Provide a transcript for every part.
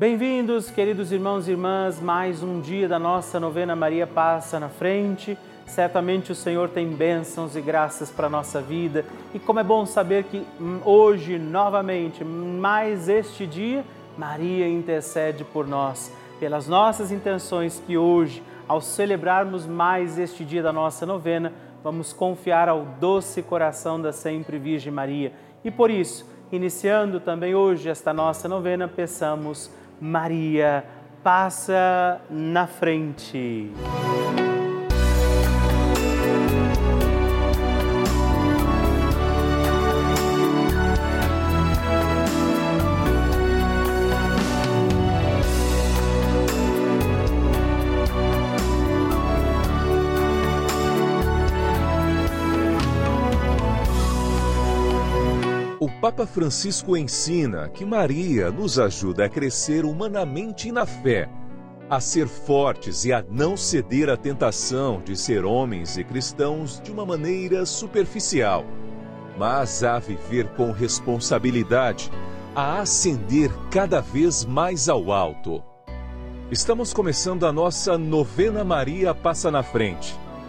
Bem-vindos, queridos irmãos e irmãs, mais um dia da nossa novena Maria Passa na Frente. Certamente o Senhor tem bênçãos e graças para a nossa vida. E como é bom saber que hum, hoje, novamente, mais este dia, Maria intercede por nós, pelas nossas intenções que hoje, ao celebrarmos mais este dia da nossa novena, vamos confiar ao doce coração da sempre Virgem Maria. E por isso, iniciando também hoje esta nossa novena, peçamos Maria passa na frente. Papa Francisco ensina que Maria nos ajuda a crescer humanamente na fé, a ser fortes e a não ceder à tentação de ser homens e cristãos de uma maneira superficial, mas a viver com responsabilidade, a ascender cada vez mais ao alto. Estamos começando a nossa novena Maria Passa na Frente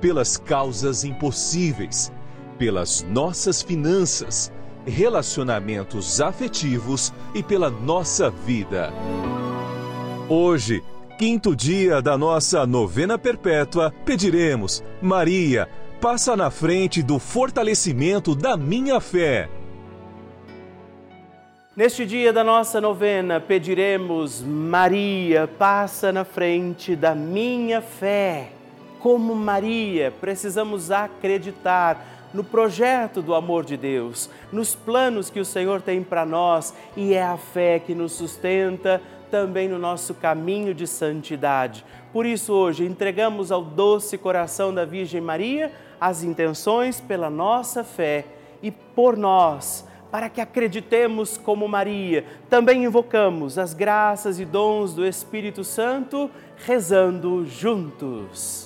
pelas causas impossíveis, pelas nossas finanças, relacionamentos afetivos e pela nossa vida. Hoje, quinto dia da nossa novena perpétua, pediremos: Maria, passa na frente do fortalecimento da minha fé. Neste dia da nossa novena, pediremos: Maria, passa na frente da minha fé como Maria, precisamos acreditar no projeto do amor de Deus, nos planos que o Senhor tem para nós e é a fé que nos sustenta também no nosso caminho de santidade. Por isso, hoje, entregamos ao doce coração da Virgem Maria as intenções pela nossa fé e por nós, para que acreditemos como Maria. Também invocamos as graças e dons do Espírito Santo, rezando juntos.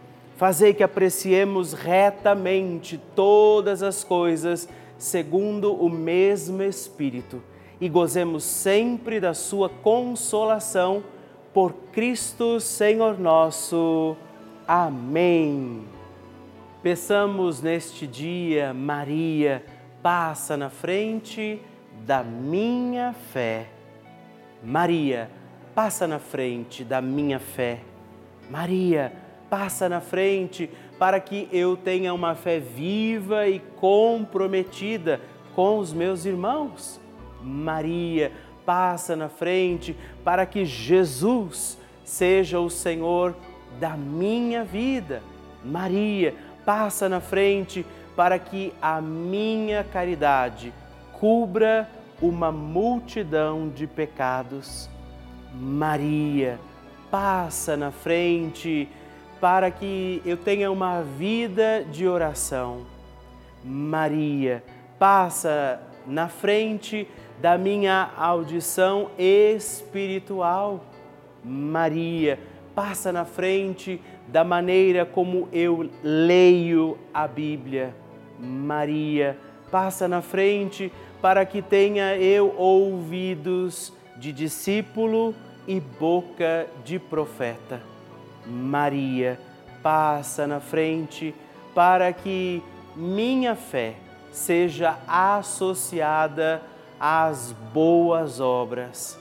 Fazei que apreciemos retamente todas as coisas segundo o mesmo Espírito e gozemos sempre da Sua consolação por Cristo Senhor nosso. Amém. Peçamos neste dia, Maria, passa na frente da minha fé. Maria, passa na frente da minha fé. Maria, passa na frente para que eu tenha uma fé viva e comprometida com os meus irmãos. Maria, passa na frente para que Jesus seja o Senhor da minha vida. Maria, passa na frente para que a minha caridade cubra uma multidão de pecados. Maria, passa na frente para que eu tenha uma vida de oração. Maria, passa na frente da minha audição espiritual. Maria, passa na frente da maneira como eu leio a Bíblia. Maria, passa na frente para que tenha eu ouvidos de discípulo e boca de profeta. Maria, passa na frente para que minha fé seja associada às boas obras.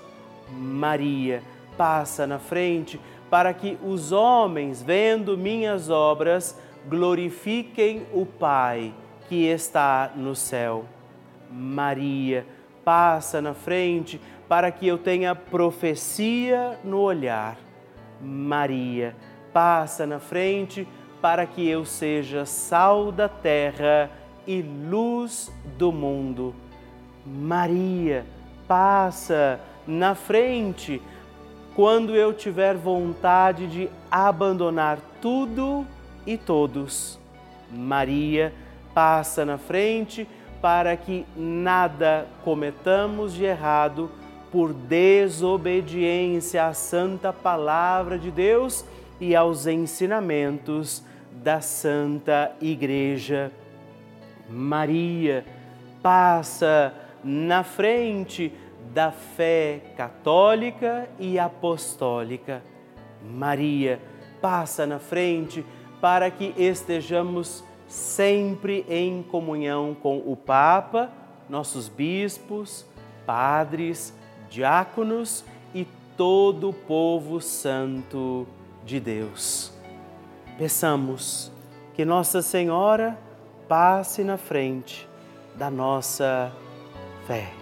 Maria, passa na frente para que os homens, vendo minhas obras, glorifiquem o Pai que está no céu. Maria, passa na frente para que eu tenha profecia no olhar. Maria, passa na frente para que eu seja sal da terra e luz do mundo. Maria, passa na frente quando eu tiver vontade de abandonar tudo e todos. Maria, passa na frente para que nada cometamos de errado por desobediência à santa palavra de Deus e aos ensinamentos da Santa Igreja. Maria passa na frente da fé católica e apostólica. Maria passa na frente para que estejamos sempre em comunhão com o Papa, nossos bispos, padres, diáconos e todo o povo santo de Deus. Peçamos que Nossa Senhora passe na frente da nossa fé.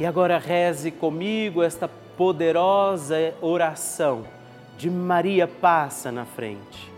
E agora reze comigo esta poderosa oração de Maria passa na frente.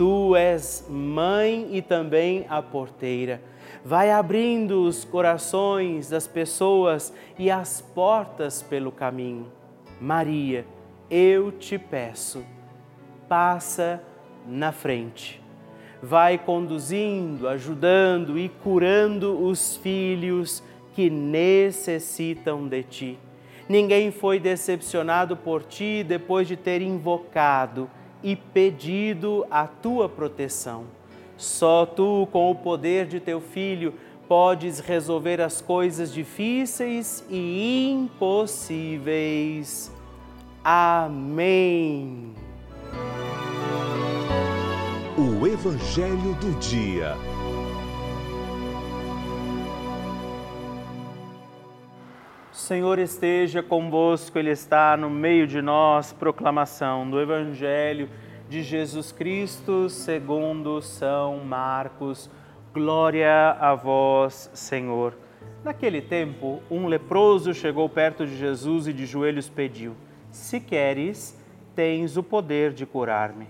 tu és mãe e também a porteira. Vai abrindo os corações das pessoas e as portas pelo caminho. Maria, eu te peço, passa na frente. Vai conduzindo, ajudando e curando os filhos que necessitam de ti Ninguém foi decepcionado por ti depois de ter invocado e pedido a tua proteção. Só tu, com o poder de teu filho, podes resolver as coisas difíceis e impossíveis. Amém. O Evangelho do Dia. Senhor esteja convosco, Ele está no meio de nós. Proclamação do Evangelho de Jesus Cristo segundo São Marcos. Glória a vós, Senhor. Naquele tempo, um leproso chegou perto de Jesus e de joelhos pediu: Se queres, tens o poder de curar-me.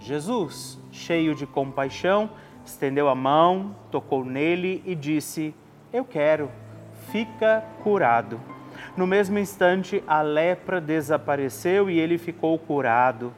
Jesus, cheio de compaixão, estendeu a mão, tocou nele e disse: Eu quero, fica curado. No mesmo instante, a lepra desapareceu e ele ficou curado.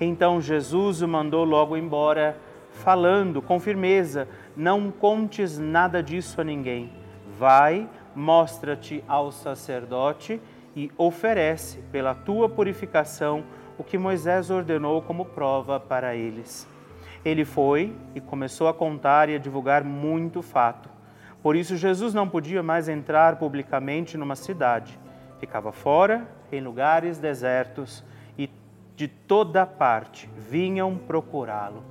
Então Jesus o mandou logo embora, falando com firmeza: Não contes nada disso a ninguém. Vai, mostra-te ao sacerdote e oferece, pela tua purificação, o que Moisés ordenou como prova para eles. Ele foi e começou a contar e a divulgar muito fato por isso, Jesus não podia mais entrar publicamente numa cidade. Ficava fora, em lugares desertos, e de toda parte vinham procurá-lo.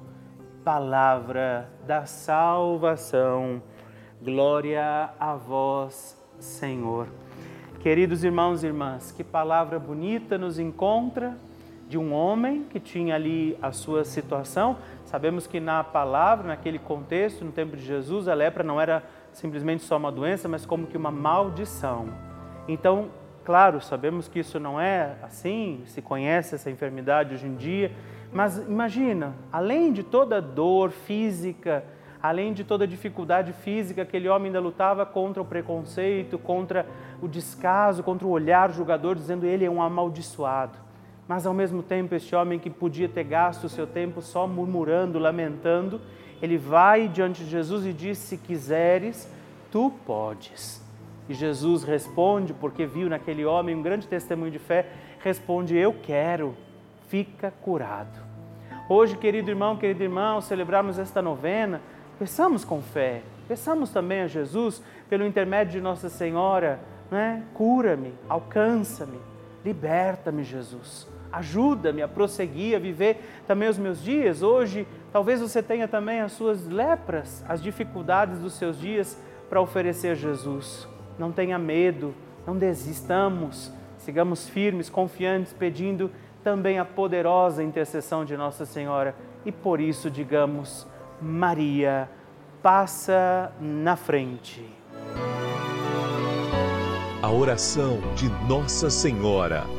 Palavra da salvação. Glória a vós, Senhor. Queridos irmãos e irmãs, que palavra bonita nos encontra de um homem que tinha ali a sua situação. Sabemos que na palavra, naquele contexto, no tempo de Jesus, a lepra não era simplesmente só uma doença, mas como que uma maldição. Então, Claro, sabemos que isso não é assim, se conhece essa enfermidade hoje em dia, mas imagina, além de toda dor física, além de toda dificuldade física, aquele homem ainda lutava contra o preconceito, contra o descaso, contra o olhar julgador, dizendo ele é um amaldiçoado. Mas ao mesmo tempo, este homem que podia ter gasto o seu tempo só murmurando, lamentando, ele vai diante de Jesus e diz: Se quiseres, tu podes. E Jesus responde, porque viu naquele homem um grande testemunho de fé, responde: Eu quero, fica curado. Hoje, querido irmão, querido irmão, celebrarmos esta novena, peçamos com fé, peçamos também a Jesus, pelo intermédio de Nossa Senhora, né? cura-me, alcança-me, liberta-me, Jesus. Ajuda-me a prosseguir, a viver também os meus dias. Hoje, talvez você tenha também as suas lepras, as dificuldades dos seus dias para oferecer a Jesus. Não tenha medo, não desistamos, sigamos firmes, confiantes, pedindo também a poderosa intercessão de Nossa Senhora e por isso digamos: Maria, passa na frente. A oração de Nossa Senhora.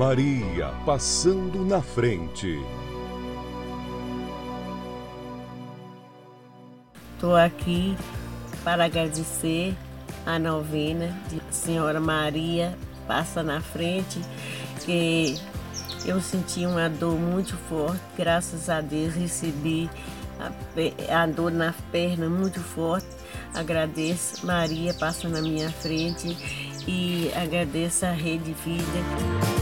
Maria passando na frente. Estou aqui para agradecer a novena de Senhora Maria passa na frente, que eu senti uma dor muito forte, graças a Deus recebi a, a dor na perna muito forte. Agradeço, Maria passa na minha frente e agradeço a Rede Vida.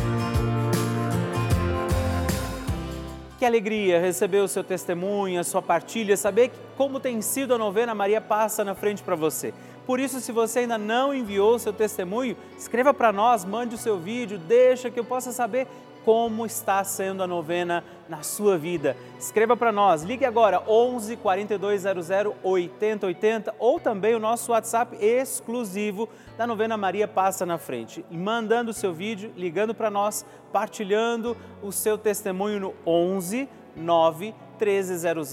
Que alegria receber o seu testemunho, a sua partilha, saber como tem sido a novena Maria Passa na frente para você. Por isso, se você ainda não enviou seu testemunho, escreva para nós, mande o seu vídeo, deixa que eu possa saber como está sendo a novena na sua vida. Escreva para nós, ligue agora 11 4200 8080 ou também o nosso WhatsApp exclusivo da novena Maria Passa na Frente. Mandando o seu vídeo, ligando para nós, partilhando o seu testemunho no 11 9 1300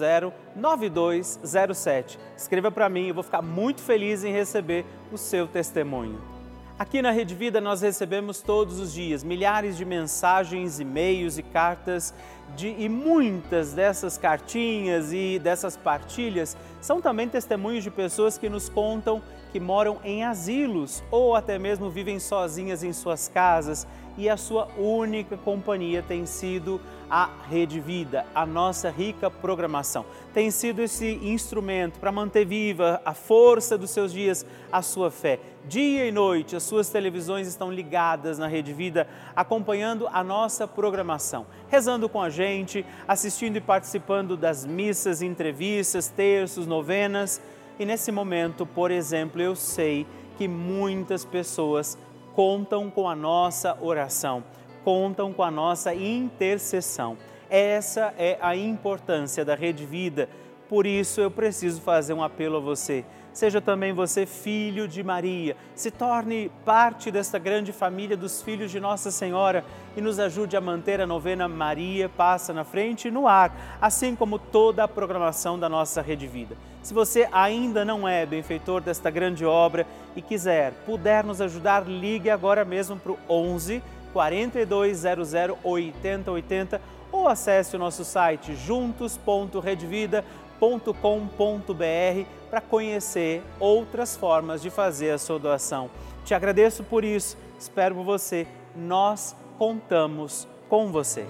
9207. Escreva para mim, eu vou ficar muito feliz em receber o seu testemunho. Aqui na Rede Vida nós recebemos todos os dias milhares de mensagens, e-mails e cartas de, e muitas dessas cartinhas e dessas partilhas são também testemunhos de pessoas que nos contam que moram em asilos ou até mesmo vivem sozinhas em suas casas e a sua única companhia tem sido a Rede Vida, a nossa rica programação. Tem sido esse instrumento para manter viva a força dos seus dias, a sua fé. Dia e noite, as suas televisões estão ligadas na Rede Vida, acompanhando a nossa programação, rezando com a gente, assistindo e participando das missas, entrevistas, terços, novenas. E nesse momento, por exemplo, eu sei que muitas pessoas contam com a nossa oração, contam com a nossa intercessão. Essa é a importância da Rede Vida. Por isso eu preciso fazer um apelo a você. Seja também você filho de Maria, se torne parte desta grande família dos filhos de Nossa Senhora e nos ajude a manter a novena Maria Passa na Frente no ar, assim como toda a programação da nossa Rede Vida. Se você ainda não é benfeitor desta grande obra e quiser, puder nos ajudar, ligue agora mesmo para o 11 4200 8080 ou acesse o nosso site juntos.redvida.com.br para conhecer outras formas de fazer a sua doação. Te agradeço por isso, espero por você. Nós contamos com você.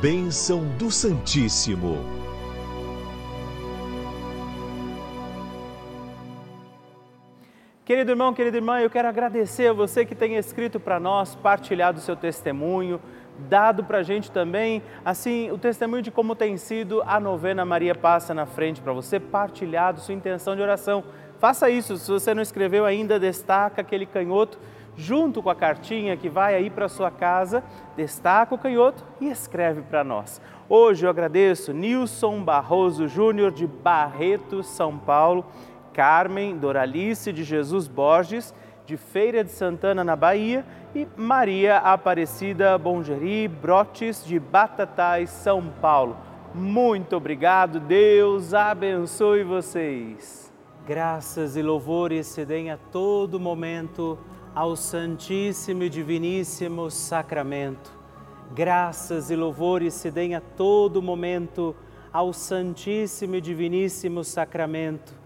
Bênção do Santíssimo. Querido irmão, querida irmã, eu quero agradecer a você que tem escrito para nós, partilhado o seu testemunho, dado para a gente também, assim, o testemunho de como tem sido a novena Maria Passa na Frente para você, partilhado sua intenção de oração. Faça isso, se você não escreveu ainda, destaca aquele canhoto junto com a cartinha que vai aí para sua casa, destaca o canhoto e escreve para nós. Hoje eu agradeço Nilson Barroso Júnior de Barreto, São Paulo Carmen Doralice de Jesus Borges, de Feira de Santana, na Bahia, e Maria Aparecida Bongeri Brotes, de Batatais, São Paulo. Muito obrigado, Deus abençoe vocês. Graças e louvores se deem a todo momento ao Santíssimo e Diviníssimo Sacramento. Graças e louvores se deem a todo momento ao Santíssimo e Diviníssimo Sacramento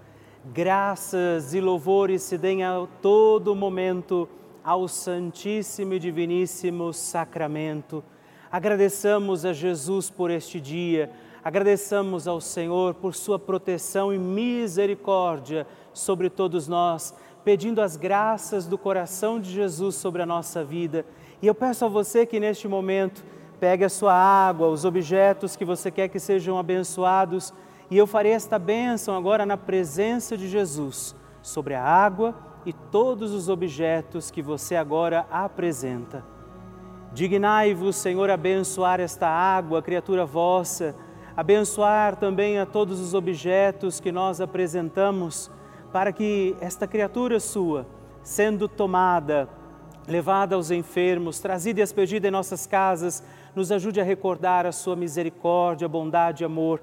graças e louvores se deem a todo momento ao Santíssimo e Diviníssimo Sacramento. Agradeçamos a Jesus por este dia, agradeçamos ao Senhor por sua proteção e misericórdia sobre todos nós, pedindo as graças do coração de Jesus sobre a nossa vida. E eu peço a você que neste momento pegue a sua água, os objetos que você quer que sejam abençoados e eu farei esta bênção agora na presença de Jesus sobre a água e todos os objetos que você agora apresenta. Dignai-vos, Senhor, abençoar esta água, criatura vossa, abençoar também a todos os objetos que nós apresentamos, para que esta criatura sua, sendo tomada, levada aos enfermos, trazida e expedida em nossas casas, nos ajude a recordar a sua misericórdia, bondade e amor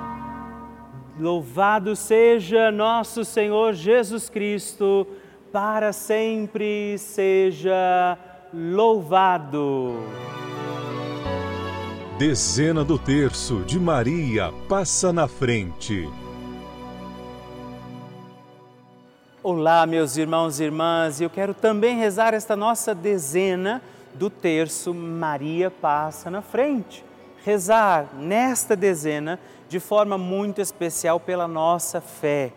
Louvado seja nosso Senhor Jesus Cristo, para sempre seja louvado. Dezena do terço de Maria passa na frente. Olá, meus irmãos e irmãs, eu quero também rezar esta nossa dezena do terço Maria passa na frente. Rezar nesta dezena de forma muito especial pela nossa fé.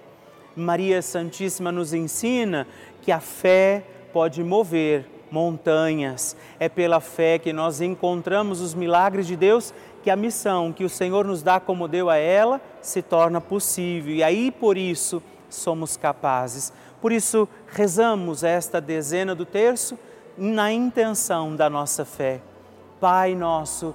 Maria Santíssima nos ensina que a fé pode mover montanhas. É pela fé que nós encontramos os milagres de Deus, que a missão que o Senhor nos dá como deu a ela se torna possível. E aí por isso somos capazes. Por isso, rezamos esta dezena do terço na intenção da nossa fé. Pai nosso,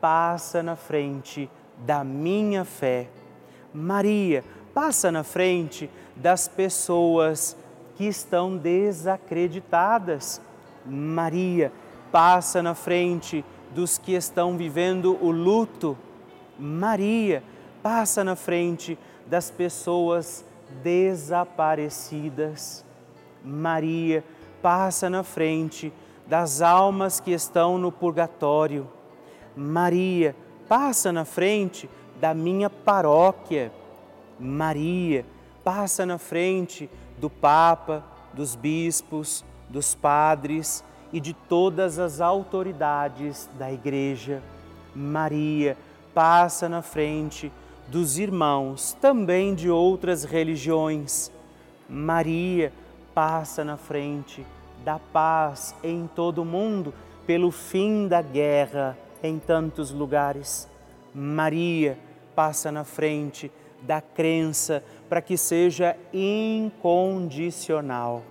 passa na frente da minha fé. Maria, passa na frente das pessoas que estão desacreditadas. Maria, passa na frente dos que estão vivendo o luto. Maria, passa na frente das pessoas desaparecidas. Maria passa na frente das almas que estão no purgatório. Maria passa na frente da minha paróquia. Maria passa na frente do Papa, dos bispos, dos padres e de todas as autoridades da Igreja. Maria passa na frente dos irmãos, também de outras religiões. Maria passa na frente da paz em todo o mundo, pelo fim da guerra em tantos lugares. Maria passa na frente da crença para que seja incondicional.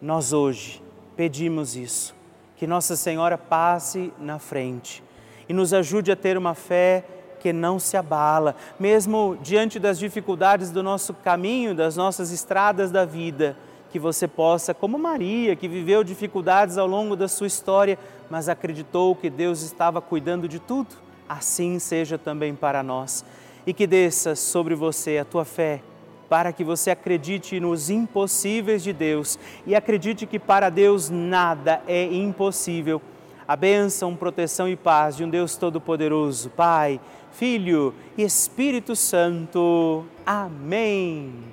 Nós hoje pedimos isso, que Nossa Senhora passe na frente e nos ajude a ter uma fé que não se abala, mesmo diante das dificuldades do nosso caminho, das nossas estradas da vida, que você possa, como Maria, que viveu dificuldades ao longo da sua história, mas acreditou que Deus estava cuidando de tudo, assim seja também para nós. E que desça sobre você a tua fé, para que você acredite nos impossíveis de Deus e acredite que para Deus nada é impossível. A bênção, proteção e paz de um Deus Todo-Poderoso, Pai, Filho e Espírito Santo. Amém.